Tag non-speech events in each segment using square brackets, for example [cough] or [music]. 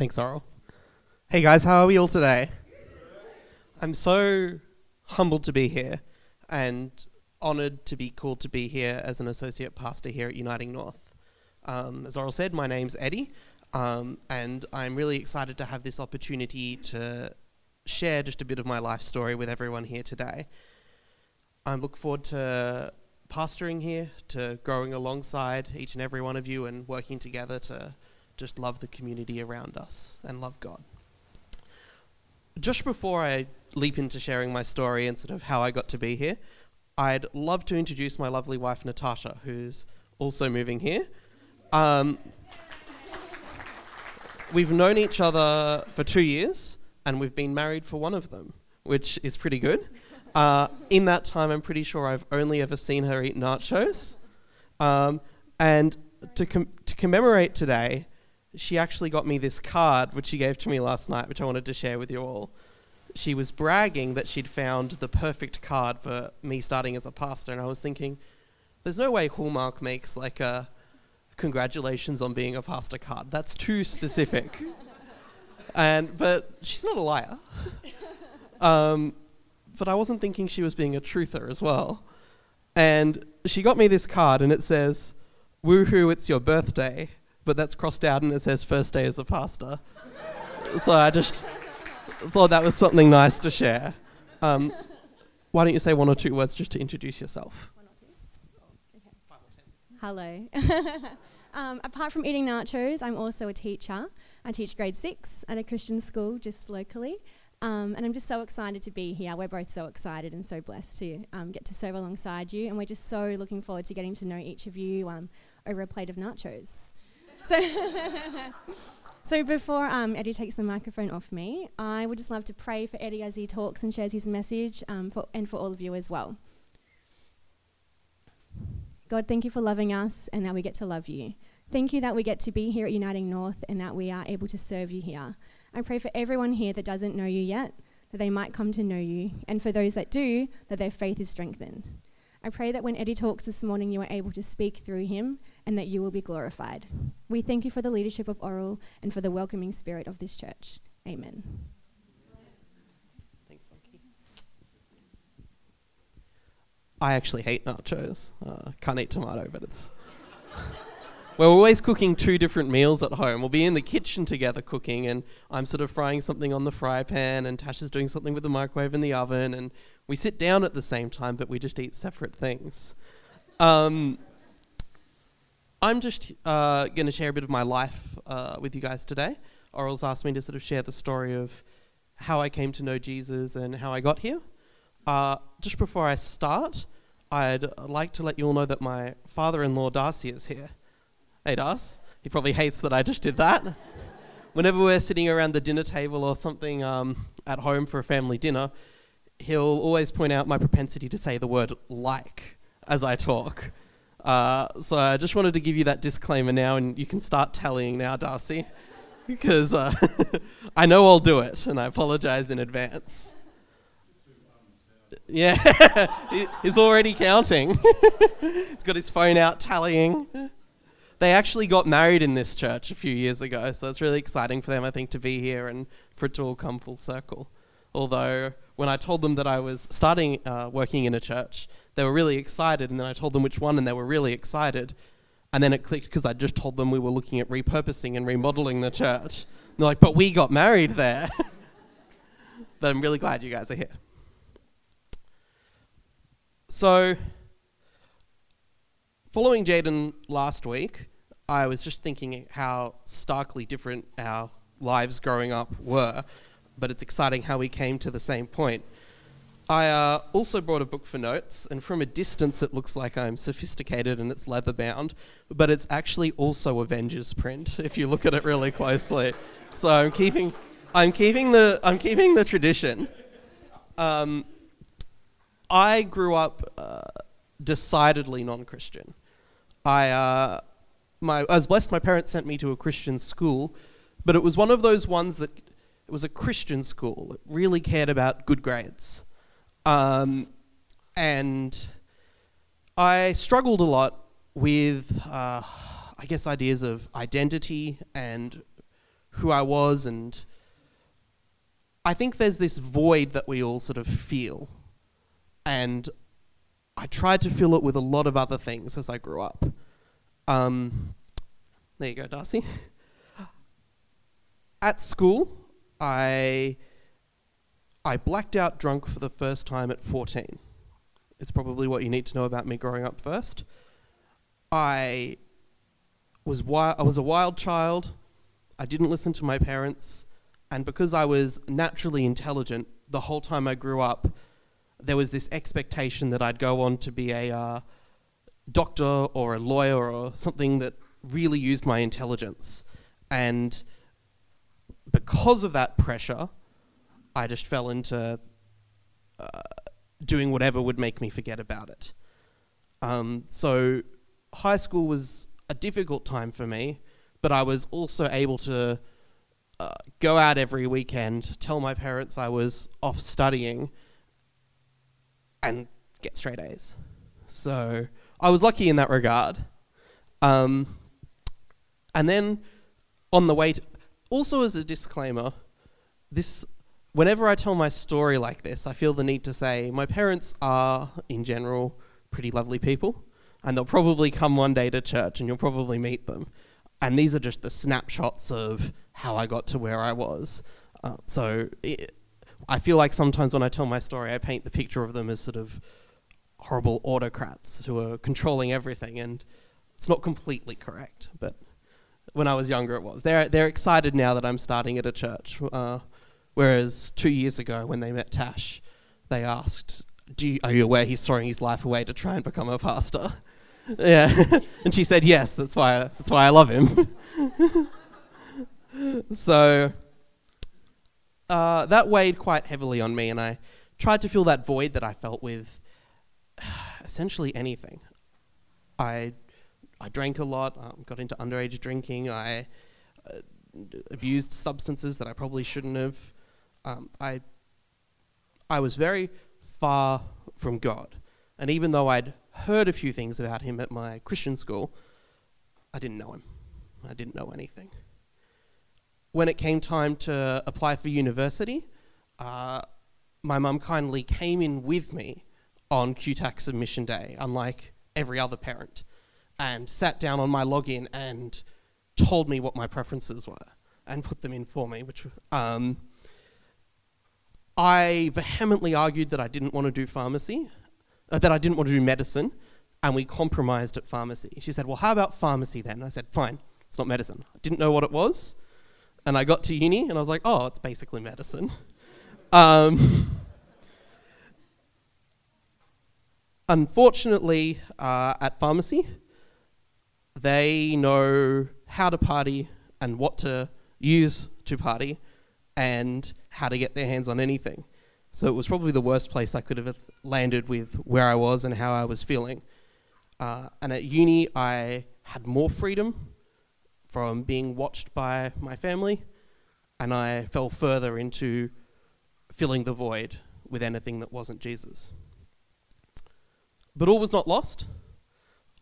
Thanks, Oral. Hey guys, how are we all today? I'm so humbled to be here and honoured to be called to be here as an associate pastor here at Uniting North. Um, as Oral said, my name's Eddie, um, and I'm really excited to have this opportunity to share just a bit of my life story with everyone here today. I look forward to pastoring here, to growing alongside each and every one of you and working together to just love the community around us and love God. Just before I leap into sharing my story and sort of how I got to be here, I'd love to introduce my lovely wife Natasha, who's also moving here. Um, we've known each other for two years, and we've been married for one of them, which is pretty good. Uh, in that time, I'm pretty sure I've only ever seen her eat nachos. Um, and to, com- to commemorate today, she actually got me this card, which she gave to me last night, which I wanted to share with you all. She was bragging that she'd found the perfect card for me starting as a pastor, and I was thinking, there's no way Hallmark makes like a congratulations on being a pastor card. That's too specific. [laughs] and but she's not a liar. [laughs] Um, but I wasn't thinking she was being a truther as well. And she got me this card, and it says, "Woohoo! It's your birthday." But that's crossed out and it says first day as a pastor. so I just thought that was something nice to share. Um, why don't you say one or two words just to introduce yourself? Okay. Hello. [laughs] um, apart from eating nachos, I'm also a teacher. I teach grade six at a Christian school just locally. Um, and I'm just so excited to be here. We're both so excited and so blessed to um, get to serve alongside you. And we're just so looking forward to getting to know each of you um, over a plate of nachos. So, [laughs] so before um, Eddie takes the microphone off me, I would just love to pray for Eddie as he talks and shares his message, um, for, and for all of you as well. God, thank you for loving us and that we get to love you. Thank you that we get to be here at Uniting North and that we are able to serve you here. I pray for everyone here that doesn't know you yet, that they might come to know you, and for those that do, that their faith is strengthened. I pray that when Eddie talks this morning, you are able to speak through him and that you will be glorified. We thank you for the leadership of Oral and for the welcoming spirit of this church. Amen. Thanks, Monkey. I actually hate nachos. Uh, can't eat tomato, but it's. We're always cooking two different meals at home. We'll be in the kitchen together cooking, and I'm sort of frying something on the fry pan, and Tasha's doing something with the microwave in the oven, and we sit down at the same time, but we just eat separate things. Um, I'm just uh, going to share a bit of my life uh, with you guys today. Oral's asked me to sort of share the story of how I came to know Jesus and how I got here. Uh, just before I start, I'd like to let you all know that my father in law, Darcy, is here. Darcy. He probably hates that I just did that. Whenever we're sitting around the dinner table or something um, at home for a family dinner, he'll always point out my propensity to say the word like as I talk. Uh, so I just wanted to give you that disclaimer now, and you can start tallying now, Darcy, [laughs] because uh, [laughs] I know I'll do it, and I apologize in advance. Yeah, [laughs] he's already counting. he's got his phone out tallying. They actually got married in this church a few years ago, so it's really exciting for them, I think, to be here and for it to all come full circle. Although, when I told them that I was starting uh, working in a church, they were really excited, and then I told them which one, and they were really excited. And then it clicked because I just told them we were looking at repurposing and remodeling the church. And they're like, but we got married there. [laughs] but I'm really glad you guys are here. So, following Jaden last week, I was just thinking how starkly different our lives growing up were, but it's exciting how we came to the same point. I uh, also brought a book for notes, and from a distance it looks like I'm sophisticated and it's leather bound, but it's actually also Avengers print [laughs] if you look at it really closely. So I'm keeping, I'm keeping the, I'm keeping the tradition. Um, I grew up uh, decidedly non-Christian. I, uh, my, I was blessed. My parents sent me to a Christian school, but it was one of those ones that it was a Christian school. It really cared about good grades. Um, and I struggled a lot with, uh, I guess, ideas of identity and who I was, and I think there's this void that we all sort of feel. And I tried to fill it with a lot of other things as I grew up. Um, there you go, Darcy. At school, I I blacked out drunk for the first time at 14. It's probably what you need to know about me growing up first. I was wi- I was a wild child. I didn't listen to my parents, and because I was naturally intelligent the whole time I grew up, there was this expectation that I'd go on to be a uh, doctor or a lawyer or something that really used my intelligence. And because of that pressure, I just fell into uh, doing whatever would make me forget about it. Um, so, high school was a difficult time for me, but I was also able to uh, go out every weekend, tell my parents I was off studying, and get straight A's. So, I was lucky in that regard. Um, and then on the way also as a disclaimer, this whenever I tell my story like this, I feel the need to say my parents are in general pretty lovely people and they'll probably come one day to church and you'll probably meet them. And these are just the snapshots of how I got to where I was. Uh, so it, I feel like sometimes when I tell my story, I paint the picture of them as sort of horrible autocrats who are controlling everything, and it's not completely correct. But when I was younger, it was. They're they're excited now that I'm starting at a church, uh, whereas two years ago when they met Tash, they asked, "Do you, are you aware he's throwing his life away to try and become a pastor?" [laughs] yeah, [laughs] and she said yes. That's why that's why I love him. [laughs] so uh, that weighed quite heavily on me, and I tried to fill that void that I felt with essentially anything. I I drank a lot, um, got into underage drinking. I uh, abused substances that I probably shouldn't have. Um, I I was very far from God, and even though I'd heard a few things about him at my Christian school, I didn't know him. I didn't know anything. When it came time to apply for university, uh, my mum kindly came in with me on QTAC submission day, unlike every other parent, and sat down on my login and told me what my preferences were and put them in for me. Which um, I vehemently argued that I didn't want to do pharmacy, uh, that I didn't want to do medicine, and we compromised at pharmacy. She said, "Well, how about pharmacy then?" And I said, "Fine, it's not medicine." I didn't know what it was, and I got to uni and I was like, "Oh, it's basically medicine." [laughs] um, unfortunately, uh, at pharmacy, they know how to party and what to use to party and how to get their hands on anything. So it was probably the worst place I could have landed with where I was and how I was feeling. Uh, and at uni, I had more freedom from being watched by my family, and I fell further into filling the void with anything that wasn't Jesus. But all was not lost.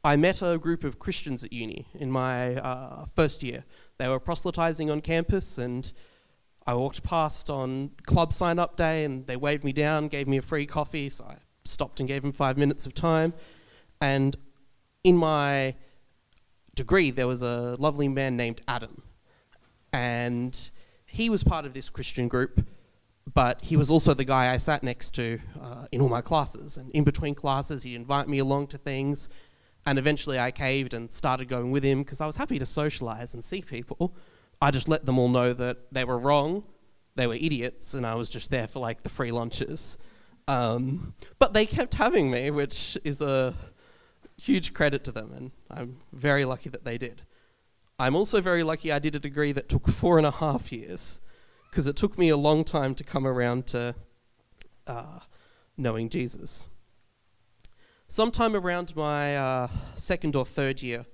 I met a group of Christians at uni in my uh, first year. They were proselytizing on campus, and I walked past on club sign up day, and they waved me down, gave me a free coffee. So I stopped and gave them five minutes of time. And in my degree, there was a lovely man named Adam. And he was part of this Christian group, but he was also the guy I sat next to uh, in all my classes. And in between classes, he'd invite me along to things. And eventually I caved and started going with him because I was happy to socialize and see people. I just let them all know that they were wrong, they were idiots, and I was just there for like the free lunches. Um, but they kept having me, which is a huge credit to them, and I'm very lucky that they did. I'm also very lucky I did a degree that took four and a half years, because it took me a long time to come around to uh, knowing Jesus. Sometime around my uh, second or third year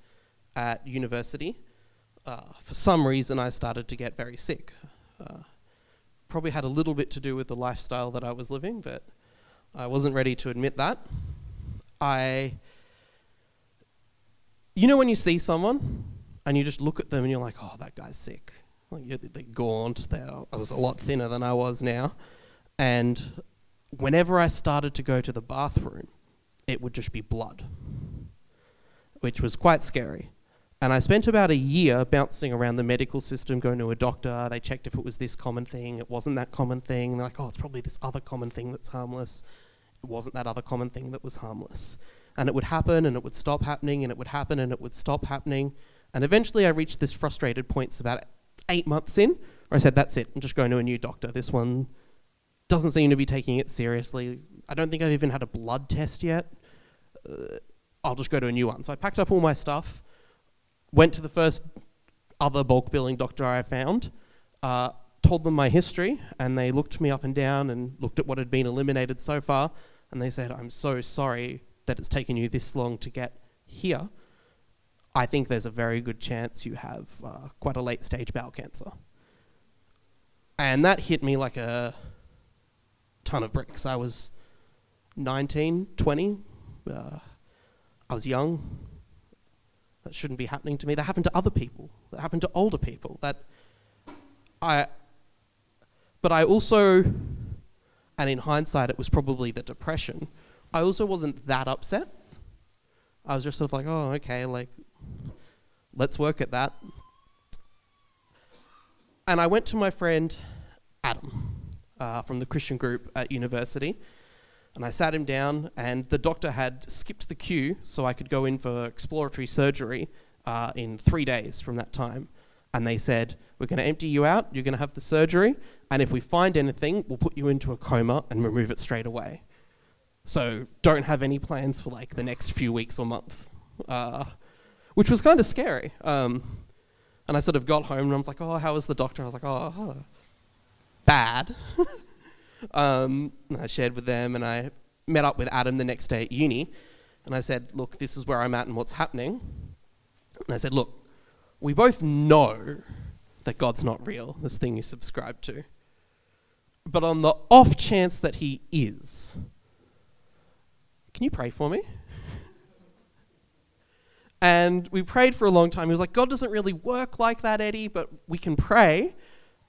at university, uh, for some reason I started to get very sick. Uh, probably had a little bit to do with the lifestyle that I was living, but I wasn't ready to admit that. I you know when you see someone and you just look at them and you're like, oh, that guy's sick. Like, gaunt. They're, I was a lot thinner than I was now. And whenever I started to go to the bathroom, it would just be blood, which was quite scary. And I spent about a year bouncing around the medical system, going to a doctor. They checked if it was this common thing. It wasn't that common thing. They're like, oh, it's probably this other common thing that's harmless. It wasn't that other common thing that was harmless. And it would happen and it would stop happening and it would happen and it would stop happening. And eventually I reached this frustrated point about eight months in where I said, that's it. I'm just going to a new doctor. This one doesn't seem to be taking it seriously. I don't think I've even had a blood test yet. Uh, I'll just go to a new one. So I packed up all my stuff, went to the first other bulk billing doctor I found, uh, told them my history, and they looked me up and down and looked at what had been eliminated so far, and they said, I'm so sorry that it's taken you this long to get here. I think there's a very good chance you have uh, quite a late stage bowel cancer. And that hit me like a ton of bricks. I was 19, 20. Uh, I was young. That shouldn't be happening to me. That happened to other people. That happened to older people. That I. But I also, and in hindsight, it was probably the depression. I also wasn't that upset. I was just sort of like, oh, okay, like, let's work at that. And I went to my friend Adam uh, from the Christian group at university. And I sat him down, and the doctor had skipped the queue so I could go in for exploratory surgery uh, in three days from that time. And they said, We're going to empty you out, you're going to have the surgery, and if we find anything, we'll put you into a coma and remove it straight away. So don't have any plans for like the next few weeks or month, uh, which was kind of scary. Um, and I sort of got home and I was like, oh, how was the doctor? I was like, oh, bad. [laughs] um, I shared with them and I met up with Adam the next day at uni. And I said, look, this is where I'm at and what's happening. And I said, look, we both know that God's not real, this thing you subscribe to. But on the off chance that he is, can you pray for me? And we prayed for a long time. He was like, God doesn't really work like that, Eddie, but we can pray.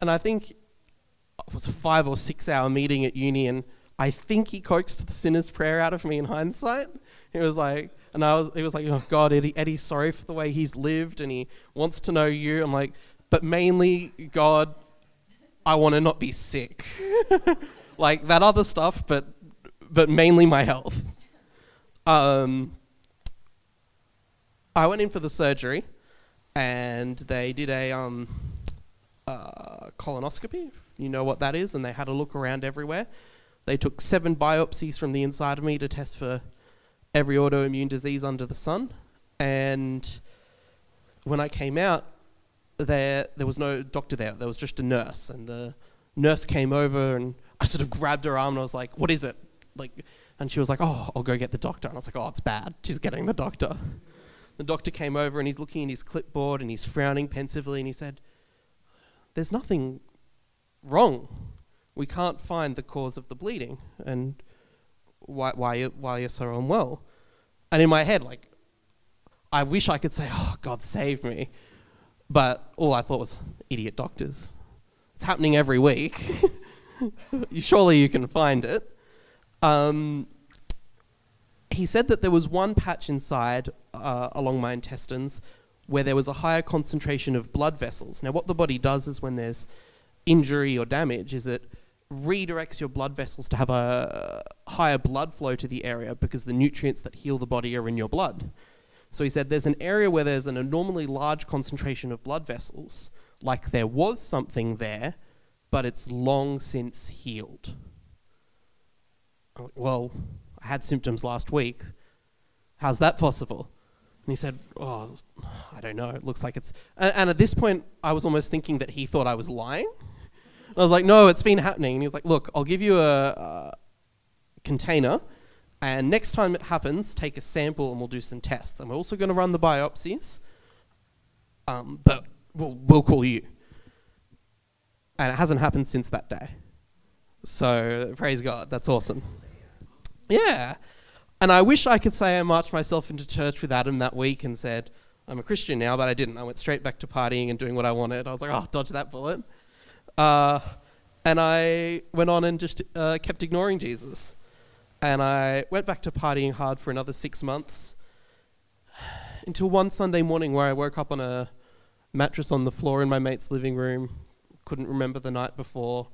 And I think it was a five or six hour meeting at uni, and I think he coaxed the sinner's prayer out of me in hindsight. He was like, and I was, he was like, oh God, Eddie, Eddie's sorry for the way he's lived, and he wants to know you. I'm like, but mainly, God, I want to not be sick, [laughs] like that other stuff, but but mainly my health. Um, I went in for the surgery, and they did a um, uh, colonoscopy. You know what that is, and they had a look around everywhere. They took seven biopsies from the inside of me to test for every autoimmune disease under the sun. And when I came out, there there was no doctor there. There was just a nurse, and the nurse came over, and I sort of grabbed her arm, and I was like, "What is it?" Like and she was like, Oh, I'll go get the doctor. And I was like, Oh, it's bad. She's getting the doctor. The doctor came over and he's looking at his clipboard and he's frowning pensively and he said, There's nothing wrong. We can't find the cause of the bleeding and why, why, why you're so unwell. And in my head, like, I wish I could say, Oh, God saved me. But all I thought was, idiot doctors. It's happening every week. [laughs] Surely you can find it. Um, he said that there was one patch inside uh, along my intestines where there was a higher concentration of blood vessels. Now, what the body does is when there's injury or damage, is it redirects your blood vessels to have a higher blood flow to the area because the nutrients that heal the body are in your blood. So he said there's an area where there's an abnormally large concentration of blood vessels, like there was something there, but it's long since healed well, I had symptoms last week. How's that possible? And he said, oh, I don't know. It looks like it's. And, and, at this point, I was almost thinking that he thought I was lying. And I was like, no, it's been happening. And he was like, look, I'll give you a, a container. And next time it happens, take a sample and we'll do some tests. And we're also going to run the biopsies. Um, but we'll, we'll call you. And it hasn't happened since that day. So praise God. That's awesome. Yeah. And I wish I could say I marched myself into church with Adam that week and said, I'm a Christian now, but I didn't. I went straight back to partying and doing what I wanted. I was like, oh, dodge that bullet. Uh, and I went on and just uh, kept ignoring Jesus. And I went back to partying hard for another six months until one Sunday morning where I woke up on a mattress on the floor in my mate's living room. Couldn't remember the night before.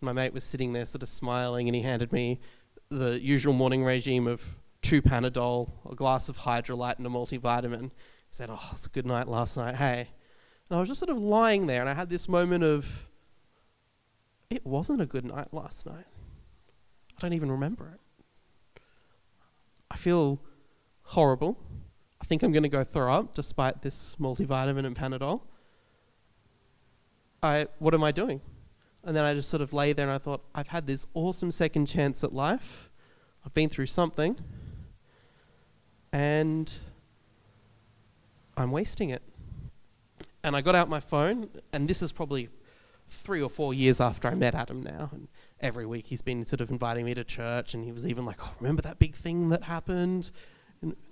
My mate was sitting there, sort of smiling, and he handed me the usual morning regime of two Panadol, a glass of Hydralyte, and a multivitamin. He said, Oh, it's a good night last night, hey. And I was just sort of lying there, and I had this moment of, It wasn't a good night last night. I don't even remember it. I feel horrible. I think I'm going to go throw up despite this multivitamin and Panadol. I, what am I doing? And then I just sort of lay there and I thought, I've had this awesome second chance at life. I've been through something. And I'm wasting it. And I got out my phone, and this is probably three or four years after I met Adam now. And every week he's been sort of inviting me to church, and he was even like, Oh, remember that big thing that happened?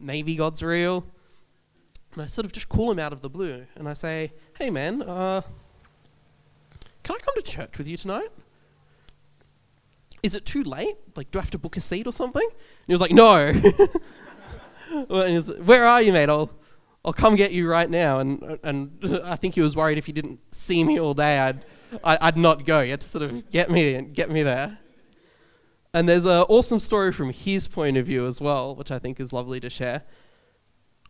Maybe God's real. And I sort of just call him out of the blue, and I say, Hey, man, uh, can I come to church with you tonight? Is it too late? Like, do I have to book a seat or something? And he was like, No. [laughs] and he was, Where are you, mate? I'll, I'll come get you right now. And, and [laughs] I think he was worried if he didn't see me all day, I'd, I'd not go. He had to sort of get me and get me there. And there's an awesome story from his point of view as well, which I think is lovely to share.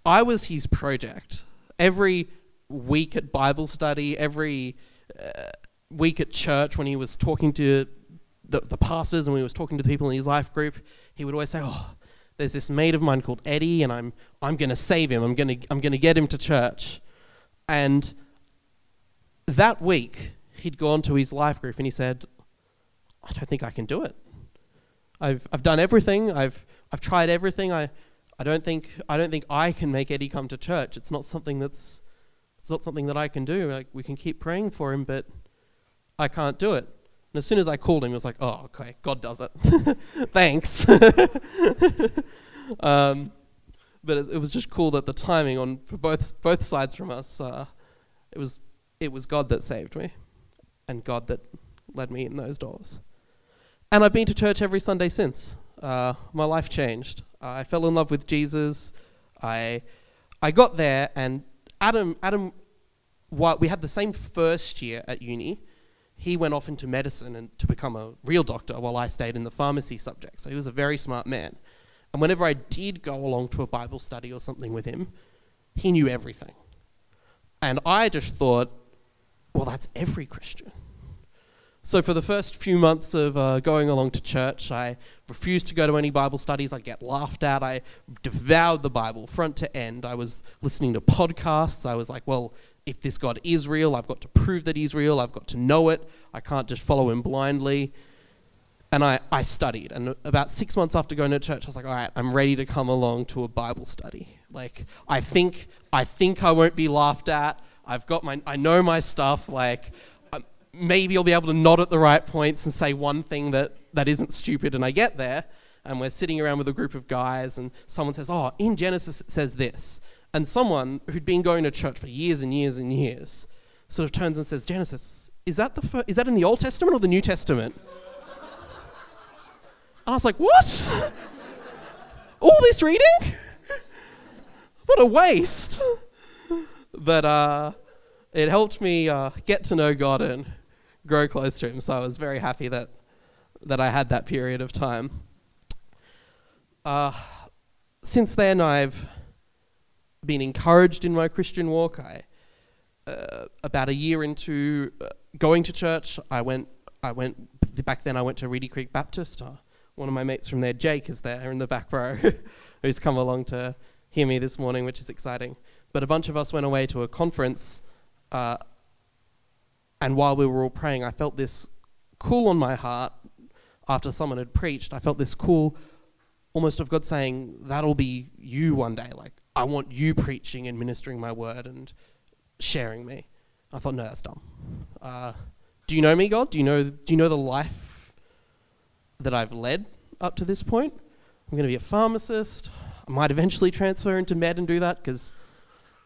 I was his project. Every week at Bible study, every uh, week at church, when he was talking to the, the pastors and when he was talking to the people in his life group, he would always say, "Oh, there's this mate of mine called Eddie, and I'm I'm going to save him. I'm going to I'm to get him to church." And that week, he'd gone to his life group and he said, "I don't think I can do it. I've I've done everything. I've I've tried everything. I I don't think I don't think I can make Eddie come to church. It's not something that's it's not something that I can do. Like we can keep praying for him, but I can't do it." And as soon as I called him, he was like, "Oh, okay, God does it. [laughs] Thanks." [laughs] um, but it, it, was just cool that the timing on for both both sides from us, uh, it was it was God that saved me, and God that led me in those doors. And I've been to church every Sunday since. Uh, my life changed. I fell in love with Jesus. I I got there, and Adam Adam, while we had the same first year at uni he went off into medicine and to become a real doctor while I stayed in the pharmacy subject. So he was a very smart man. And whenever I did go along to a Bible study or something with him, he knew everything. And I just thought, well, that's every Christian. So for the first few months of uh, going along to church, I refused to go to any Bible studies. I'd get laughed at. I devoured the Bible front to end. I was listening to podcasts. I was like, well, if this God is real, I've got to prove that he's real. I've got to know it. I can't just follow him blindly. And I, I studied. And about six months after going to church, I was like, all right, I'm ready to come along to a Bible study. Like, I think, I think I won't be laughed at. I've got my, I know my stuff. Like, um, maybe I'll be able to nod at the right points and say one thing that, that isn't stupid. And I get there, and we're sitting around with a group of guys, and someone says, oh, in Genesis it says this and someone who'd been going to church for years and years and years sort of turns and says, Genesis, is that, the fir- is that in the Old Testament or the New Testament? And I was like, what? [laughs] All this reading? What a waste. But uh, it helped me uh, get to know God and grow close to Him. So I was very happy that, that I had that period of time. Uh, since then, I've been encouraged in my Christian walk. I, uh, about a year into uh, going to church, I went. I went back then. I went to Reedy Creek Baptist. Uh, one of my mates from there, Jake, is there in the back row, [laughs] who's come along to hear me this morning, which is exciting. But a bunch of us went away to a conference, uh, and while we were all praying, I felt this cool on my heart after someone had preached. I felt this cool, almost of God saying, "That'll be you one day." Like I want you preaching and ministering my word and sharing me. I thought, no, that's dumb. Uh, do you know me, God? Do you know, do you know the life that I've led up to this point? I'm going to be a pharmacist. I might eventually transfer into med and do that because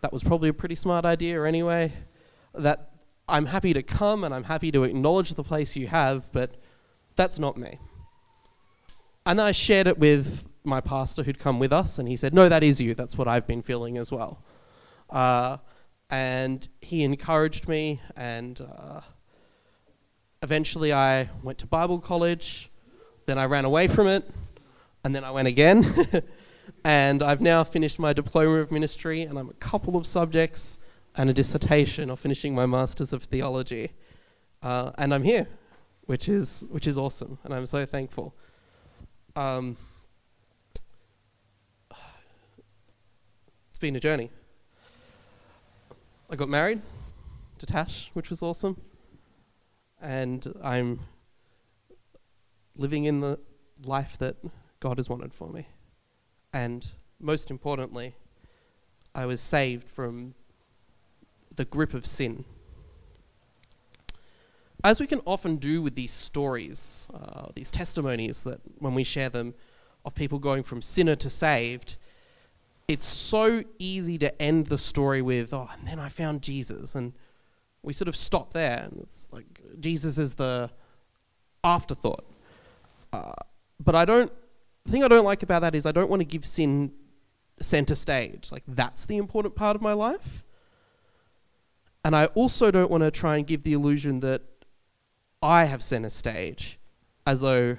that was probably a pretty smart idea anyway. That I'm happy to come and I'm happy to acknowledge the place you have, but that's not me. And then I shared it with my pastor who'd come with us, and he said, No, that is you. That's what I've been feeling as well. Uh, and he encouraged me, and uh, eventually I went to Bible college. Then I ran away from it, and then I went again. [laughs] and I've now finished my diploma of ministry, and I'm a couple of subjects and a dissertation of finishing my Masters of Theology. Uh, and I'm here, which is, which is awesome, and I'm so thankful. Um, it's been a journey. I got married to Tash, which was awesome. And I'm living in the life that God has wanted for me. And most importantly, I was saved from the grip of sin. As we can often do with these stories, uh, these testimonies that when we share them of people going from sinner to saved, it's so easy to end the story with, oh, and then I found Jesus. And we sort of stop there. And it's like Jesus is the afterthought. Uh, but I don't, the thing I don't like about that is I don't want to give sin center stage. Like, that's the important part of my life. And I also don't want to try and give the illusion that I have center stage as though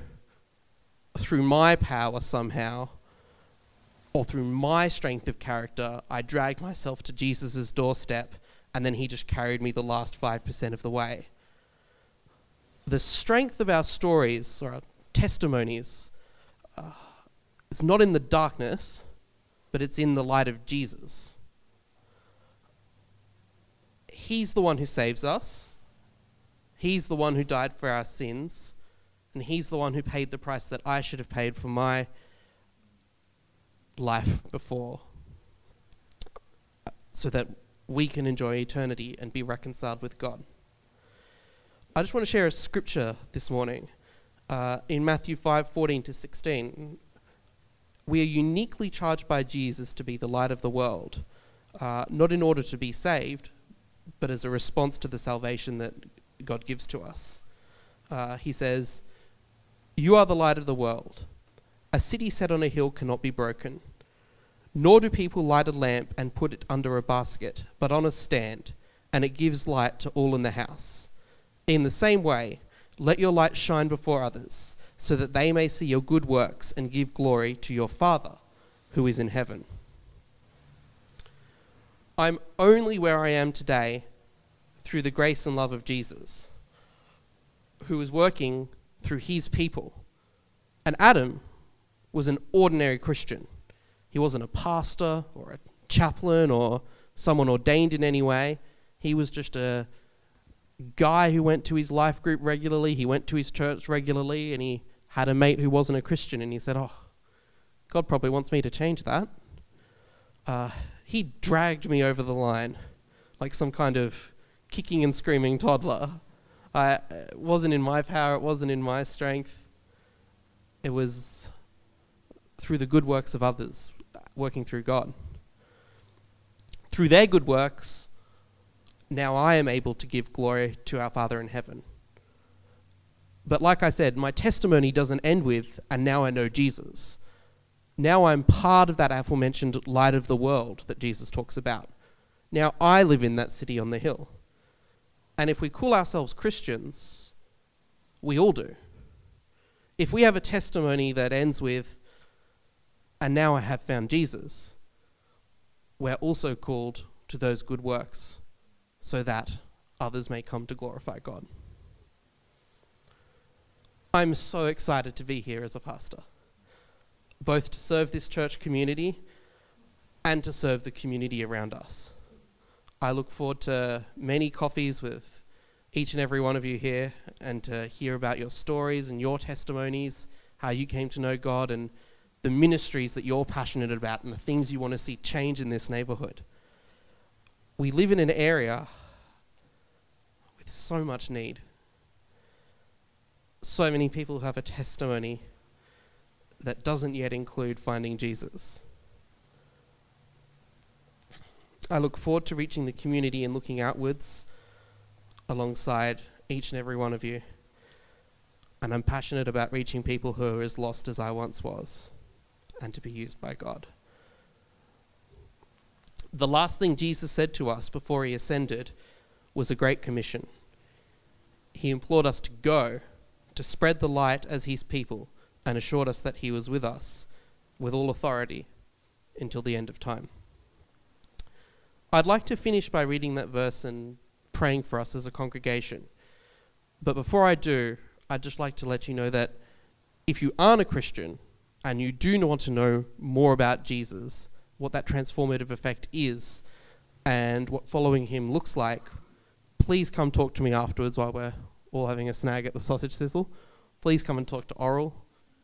through my power somehow or through my strength of character, I dragged myself to Jesus' doorstep and then he just carried me the last 5% of the way. The strength of our stories or our testimonies uh, is not in the darkness, but it's in the light of Jesus. He's the one who saves us. He's the one who died for our sins. And He's the one who paid the price that I should have paid for my life before. So that we can enjoy eternity and be reconciled with God. I just want to share a scripture this morning uh, in Matthew 5 14 to 16. We are uniquely charged by Jesus to be the light of the world, uh, not in order to be saved, but as a response to the salvation that God gives to us. Uh, he says, You are the light of the world. A city set on a hill cannot be broken. Nor do people light a lamp and put it under a basket, but on a stand, and it gives light to all in the house. In the same way, let your light shine before others, so that they may see your good works and give glory to your Father who is in heaven. I'm only where I am today through the grace and love of Jesus, who is working through his people. And Adam was an ordinary Christian. He wasn't a pastor or a chaplain or someone ordained in any way. He was just a guy who went to his life group regularly. He went to his church regularly and he had a mate who wasn't a Christian. And he said, Oh, God probably wants me to change that. Uh, he dragged me over the line like some kind of kicking and screaming toddler. I, it wasn't in my power, it wasn't in my strength. It was through the good works of others, working through God. Through their good works, now I am able to give glory to our Father in heaven. But like I said, my testimony doesn't end with, and now I know Jesus. Now I'm part of that aforementioned light of the world that Jesus talks about. Now I live in that city on the hill. And if we call ourselves Christians, we all do. If we have a testimony that ends with, and now I have found Jesus, we're also called to those good works so that others may come to glorify God. I'm so excited to be here as a pastor both to serve this church community and to serve the community around us. I look forward to many coffees with each and every one of you here and to hear about your stories and your testimonies, how you came to know God, and the ministries that you're passionate about and the things you want to see change in this neighborhood. We live in an area with so much need. So many people who have a testimony that doesn't yet include finding Jesus. I look forward to reaching the community and looking outwards alongside each and every one of you. And I'm passionate about reaching people who are as lost as I once was and to be used by God. The last thing Jesus said to us before he ascended was a great commission. He implored us to go, to spread the light as his people, and assured us that he was with us with all authority until the end of time. I'd like to finish by reading that verse and praying for us as a congregation. But before I do, I'd just like to let you know that if you aren't a Christian and you do want to know more about Jesus, what that transformative effect is, and what following him looks like, please come talk to me afterwards while we're all having a snag at the sausage sizzle. Please come and talk to Oral,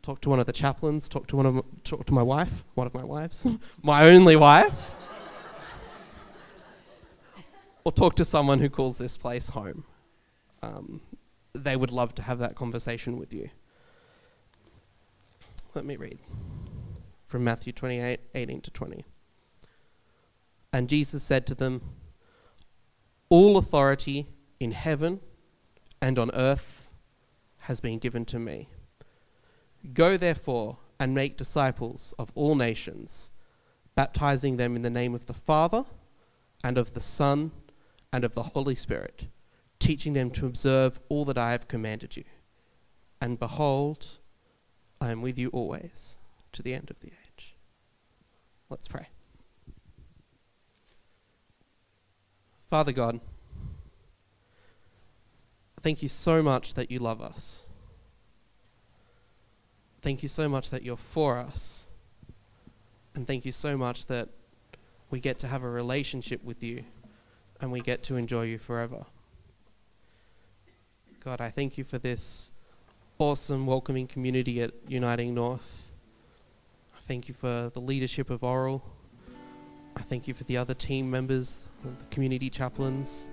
talk to one of the chaplains, talk to one of m- talk to my wife, one of my wives, [laughs] my only wife, [laughs] or talk to someone who calls this place home. Um, they would love to have that conversation with you. Let me read from Matthew 28 18 to 20. And Jesus said to them, All authority in heaven and on earth has been given to me. Go therefore and make disciples of all nations, baptizing them in the name of the Father and of the Son and of the Holy Spirit, teaching them to observe all that I have commanded you. And behold, I am with you always to the end of the age. Let's pray. Father God, thank you so much that you love us. Thank you so much that you're for us. And thank you so much that we get to have a relationship with you and we get to enjoy you forever. God, I thank you for this awesome, welcoming community at Uniting North. I thank you for the leadership of Oral. I thank you for the other team members, the community chaplains.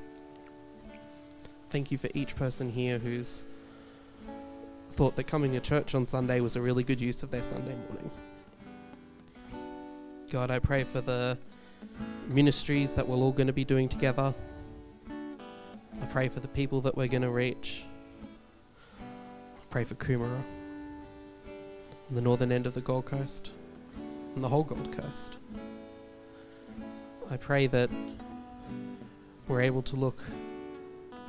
Thank you for each person here who's thought that coming to church on Sunday was a really good use of their Sunday morning. God, I pray for the ministries that we're all going to be doing together. I pray for the people that we're going to reach. Pray for Coomera, on the northern end of the Gold Coast, on the whole Gold Coast. I pray that we're able to look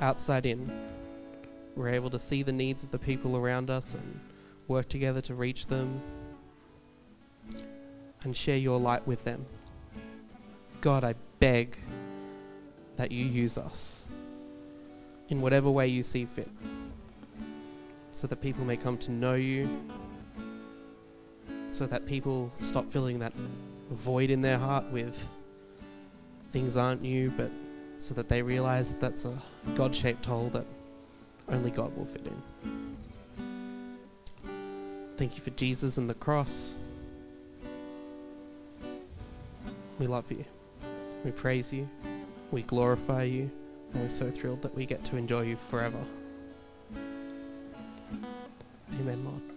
outside in. We're able to see the needs of the people around us and work together to reach them and share your light with them. God, I beg that you use us in whatever way you see fit so that people may come to know you, so that people stop feeling that void in their heart with things aren't you, but so that they realize that that's a God shaped hole that only God will fit in. Thank you for Jesus and the cross. We love you. We praise you. We glorify you. And we're so thrilled that we get to enjoy you forever. Amen, Lord.